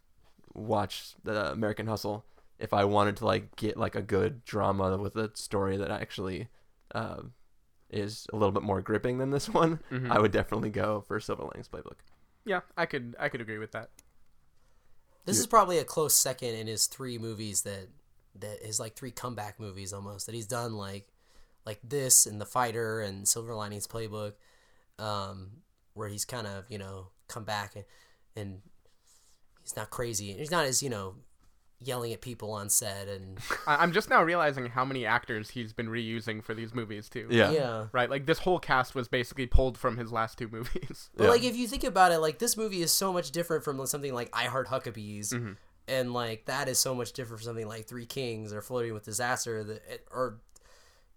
watch the American Hustle. If I wanted to like get like a good drama with a story that actually uh, is a little bit more gripping than this one, Mhm. I would definitely go for Silver Linings Playbook. Yeah, I could I could agree with that. This Yeah. is probably a close second in his three movies that that his like three comeback movies almost that he's done like like this and The Fighter and Silver Linings Playbook, um, where he's kind of you know come back and and he's not crazy. He's not as you know yelling at people on set and I- I'm just now realizing how many actors he's been reusing for these movies too. Yeah. Yeah. Right, like this whole cast was basically pulled from his last two movies. But like if you think about it, like this movie is so much different from something like I Heart Huckabees, Mhm. and like that is so much different from something like Three Kings or Flirting with Disaster, that or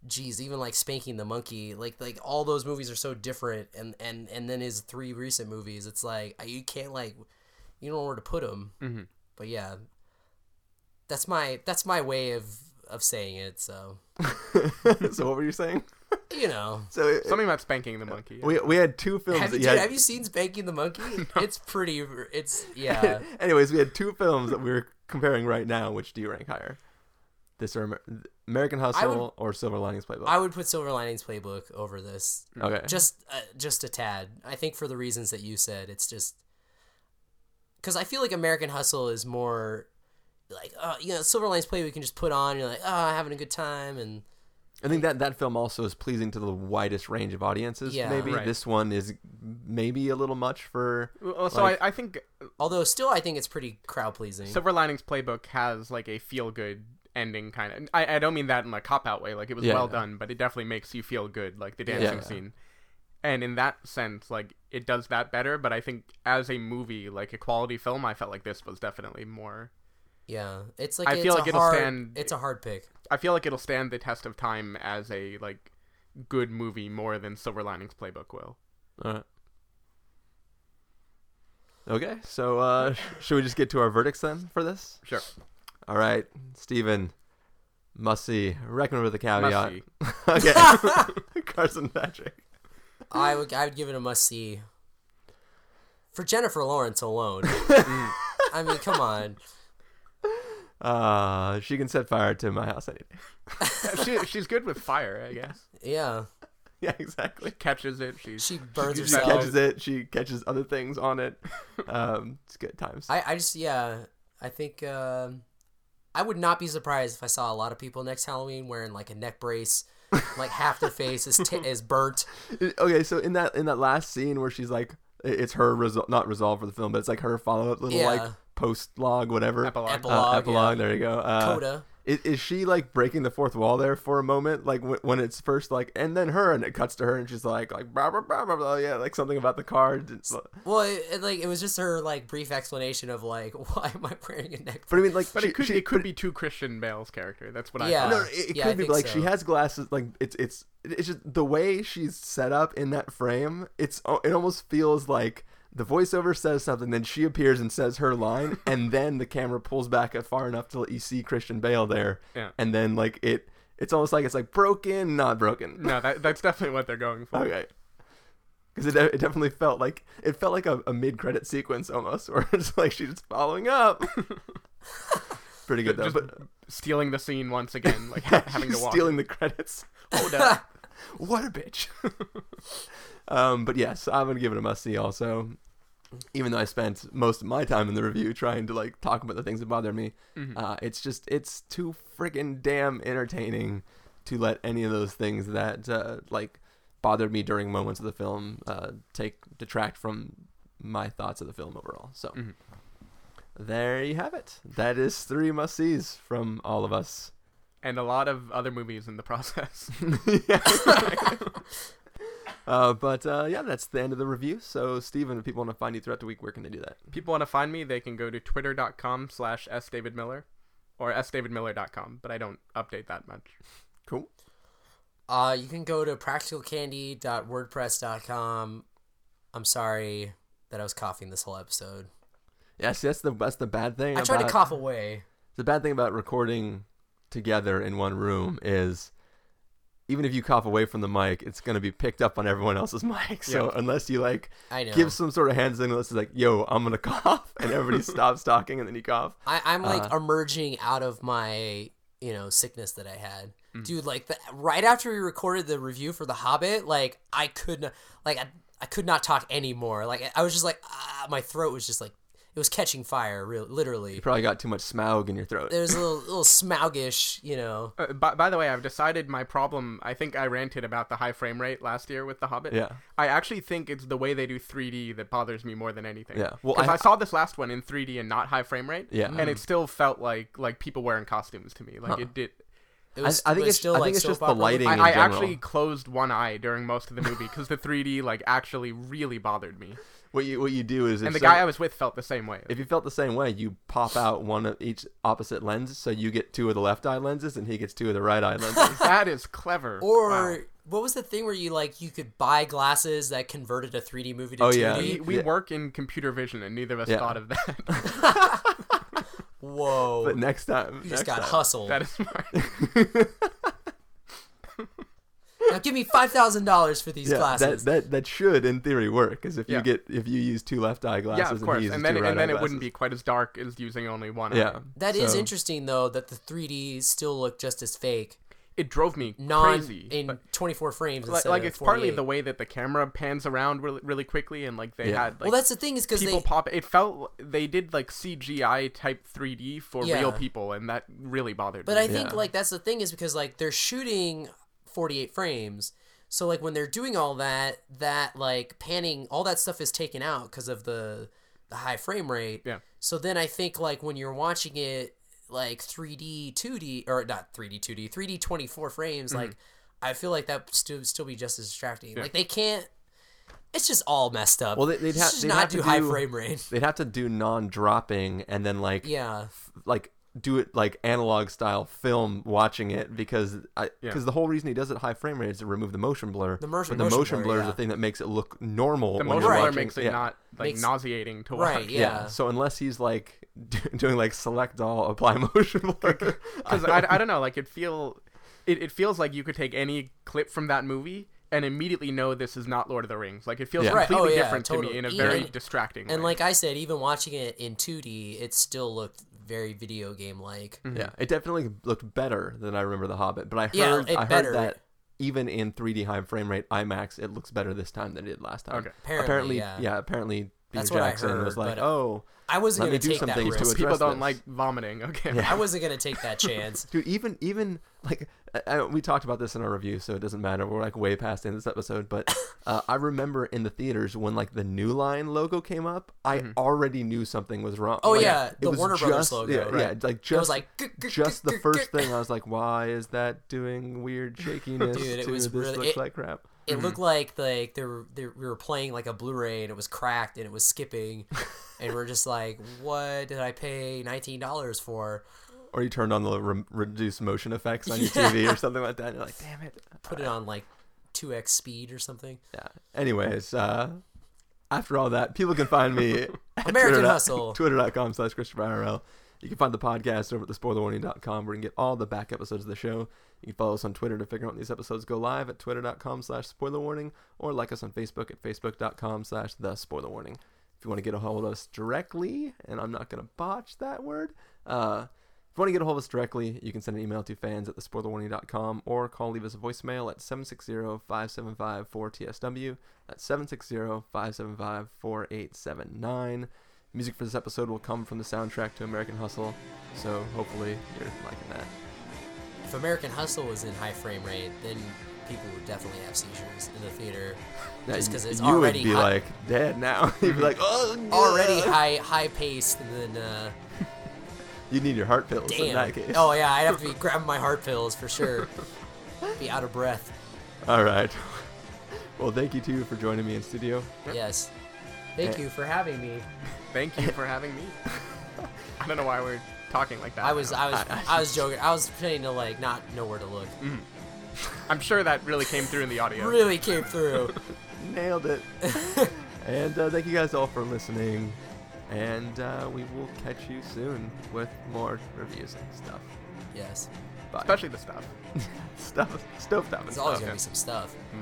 geez, even like Spanking the Monkey. Like like all those movies are so different, and and and then his three recent movies, it's like you can't like you don't know where to put them. Mhm. But yeah, that's my that's my way of of saying it. So so what were you saying? you know. So it, Something about spanking the monkey. we we had two films Have, that you, you dude, had. have you seen Spanking the Monkey? It's pretty. It's yeah. Anyways, we had two films that we were comparing right now. Which do you rank higher? This or American Hustle or Silver Linings Playbook? I would put Silver Linings Playbook over this. Okay. Just uh, just a tad. I think for the reasons that you said, it's just because I feel like American Hustle is more like uh, you know Silver Linings Playbook you can just put on. You're like oh having a good time and I think that that film also is pleasing to the widest range of audiences. Yeah. maybe Right. this one is maybe a little much for. Well, so like- I, I think although still I think it's pretty crowd pleasing. Silver Linings Playbook has like a feel good ending kind of. I, I don't mean that in a cop out way. Like it was Yeah. well done, but it definitely makes you feel good. Like the dancing Yeah. scene. And in that sense, like it does that better. But I think as a movie, like a quality film, I felt like this was definitely more. Yeah, it's like I it's feel a like it'll hard, stand- It's a hard pick. I feel like it'll stand the test of time as a like good movie more than Silver Linings Playbook will. All right. Okay, so uh, should we just get to our verdicts then for this? Sure. All right, Stephen. Must see. Recommend with a caveat. see. okay. Carson Patrick. I would I would give it a must see. For Jennifer Lawrence alone. I mean, come on. Uh, she can set fire to my house any day. she, she's good with fire, I guess. Yeah. Yeah, exactly. Catches it. She She burns She herself. catches it. She catches other things on it. Um, it's good times. I, I just yeah I think um I would not be surprised if I saw a lot of people next Halloween wearing like a neck brace, like half their face is t- is burnt. okay, so in that in that last scene where she's like, it's her result, not resolve for the film, but it's like her follow up little like Yeah. Post log, whatever Epilogue. Uh, Epilogue, epilogue. yeah. There you go. Uh, Coda. Is, is she like breaking the fourth wall there for a moment, like w- when it's first like, and then her, and it cuts to her, and she's like, like blah blah blah blah, blah yeah, like something about the card. It's- Well, it, it, like it was just her like brief explanation of like why am I wearing a neck? But I mean, like, But she, it could she- it could be two Christian Bale's character. That's what Yeah. I No, thought. it, it Yeah, could I be think but, like she has glasses. Like it's it's it's just the way she's set up in that frame. It's it almost feels like the voiceover says something, then she appears and says her line, and then the camera pulls back far enough to let you see Christian Bale there, Yeah. and then like it. It's almost like it's like broken, not broken. No, that, that's definitely what they're going for. Okay. Because it, it definitely felt like it felt like a, a mid credit sequence almost, where it's like she's just following up. Pretty good though, Just but stealing the scene once again, like ha- having to walk. stealing the credits. Hold up. what a bitch. um, but yes, I'm gonna give it a must see. Also, even though I spent most of my time in the review trying to like talk about the things that bother me, Mhm. uh, it's just it's too freaking damn entertaining to let any of those things that uh, like bothered me during moments of the film uh, take detract from my thoughts of the film overall. So. Mhm. There you have it. That is three must sees from all of us. and a lot of other movies in the process. Uh, but uh, yeah, that's the end of the review. So, Stephen, if people want to find you throughout the week, where can they do that? People want to find me, they can go to twitter.com slash sdavidmiller or sdavidmiller.com, but I don't update that much. Cool. Uh, you can go to practicalcandy.wordpress.com. I'm sorry that I was coughing this whole episode. Yes, that's the that's the bad thing. I tried to cough away. The bad thing about recording together in one room is even if you cough away from the mic, it's going to be picked up on everyone else's mic. So Yeah. unless you like I know. give some sort of hand signal, it's like, "Yo, I'm going to cough," and everybody stops talking, and then you cough. I, I'm like Uh, emerging out of my you know sickness that I had, Mm. dude. Like the, right after we recorded the review for The Hobbit, like I could not, like I, I could not talk anymore. Like I was just like, ah, my throat was just like it was catching fire, real literally. you probably got too much smaug in your throat. There's a little little smougish, you know. Uh, by, by the way, I've decided my problem. I think I ranted about the high frame rate last year with The Hobbit. Yeah. I actually think it's the way they do 3D that bothers me more than anything. Yeah. Well, Because I- I, saw this last one in 3D and not high frame rate. Yeah. And Mm. it still felt like like people wearing costumes to me. Like Huh. it did. It was, I think was it's- still I like think it's just the lighting in I, I actually closed one eye during most of the movie because the 3D like actually really bothered me. What you what you do is if And the some- guy I was with felt the same way. If you felt the same way, you pop out one of each opposite lens, so you get two of the left eye lenses, and he gets two of the right eye lenses. that is clever. Or Wow. what was the thing where you like you could buy glasses that converted a 3D movie to Oh, 2D? yeah. we, we Yeah. work in computer vision and neither of us Yeah. thought of that. Whoa! but next time, you just got time. hustled. that is smart. Now give me five thousand dollars for these Yeah, glasses. that, that that should in theory work, because if you Yeah. get if you use two left eye glasses yeah, of and course. he uses And then two right and then it wouldn't be quite as dark as using only one Yeah, eye. That is so- interesting though that the 3D still look just as fake. It drove me Non crazy. in 24 frames like, instead like of it's partly the way that the camera pans around really, really quickly and like they Yeah. had like well, that's the thing is because people they pop it felt they did like CGI type 3D for Yeah. real people and that really bothered But me. But I think Yeah. like that's the thing is because like they're shooting 48 frames. So like when they're doing all that, that like panning, all that stuff is taken out because of the the high frame rate. Yeah. So then I think like when you're watching it like 3D, 2D or not 3D, 2D, 3D 24 frames, Mm-hmm. like I feel like that still still be just as distracting. Like they can't. It's just all messed up. Well, they, they'd, ha- they'd not have do high frame rate. They'd have to do non-dropping and then like Yeah. like do it like analog style film watching it because I Yeah. because the whole reason he does it high frame rate is to remove the motion blur. The motion- but the motion motion, blur, blur, is yeah. the thing that makes it look normal. the motion blur watching- makes it yeah. not like Makes- nauseating to Right, watch. yeah. Yeah. So unless he's like doing like select all apply motion blur, because I, I don't know like it feel it, it feels like you could take any clip from that movie and immediately know this is not Lord of the Rings like it feels Yeah. Right, completely oh, yeah, different to me in a Even- very distracting Way. And like I said, even watching it in 2D, it still looked very video game like. Mm-hmm. Yeah, it definitely looked better than I remember The Hobbit. But I Yeah, heard it I heard better. that even in 3D high frame rate IMAX, it looks better this time than it did last time. Okay. Apparently, yeah. apparently Peter That's what I Jackson was like, "Oh, I wasn't let me gonna do take some that things to people don't this." like vomiting okay Yeah. I wasn't gonna take that chance. Dude, even even like I, I- we talked about this in our review, so it doesn't matter. We're like way past in this episode, but uh, I remember in the theaters when like the New Line logo came up, I already knew something was wrong. Oh, Like, yeah, it the was Warner Brothers logo, Yeah, right. yeah, like It just was like, "Guk, guk, just the first thing. I was like, why is that doing weird shakiness? Dude, it was this really- looks like crap. It looked like like they were, they, we were playing like a Blu-ray and it was cracked and it was skipping, and we're just like, what did I pay nineteen dollars for? Or you turned on the re- reduced motion effects on your Yeah. TV or something like that. And you're like, damn it. Put it on like two x speed or something. Yeah. Anyways, uh, after all that, people can find me at American Twitter- Hustle. Twitter.com slash Christopher IRL. You can find the podcast over at thespoilerwarning.com where you can get all the back episodes of the show. You can follow us on Twitter to figure out when these episodes go live at twitter.com slash spoilerwarning or like us on Facebook at facebook.com slash the spoiler warning. If you want to get a hold of us directly, and I'm not going to botch that word, uh, if you want to get a hold of us directly, you can send an email to fans at thespoilerwarning.com or call leave us a voicemail at 760-575-4TSW. That's 760-575-4879. Music for this episode will come from the soundtrack to American Hustle, so hopefully you're liking that. If American Hustle was in high frame rate, then people would definitely have seizures in the theater. Yeah, Just because you- it's you already would be high, like dead now. You'd be like, oh, already God." high high paced, and then uh, You need your heart pills in that case. Oh yeah, I'd have to be grabbing my heart pills for sure. be out of breath. All right. Well, thank you too for joining me in studio. Yes. Thank Eh. you for having me. Thank you for having me. I don't know why we're talking like that. I was, I was, I was joking. I was pretending to like not know where to look. Mm. I'm sure that really came through in the audio. really came through. Nailed it. and uh, thank you guys all for listening. And uh, we will catch you soon with more reviews and stuff. Yes. Bye. Especially the stuff. stuff, stove stuff. It's always gonna be some stuff. Mm.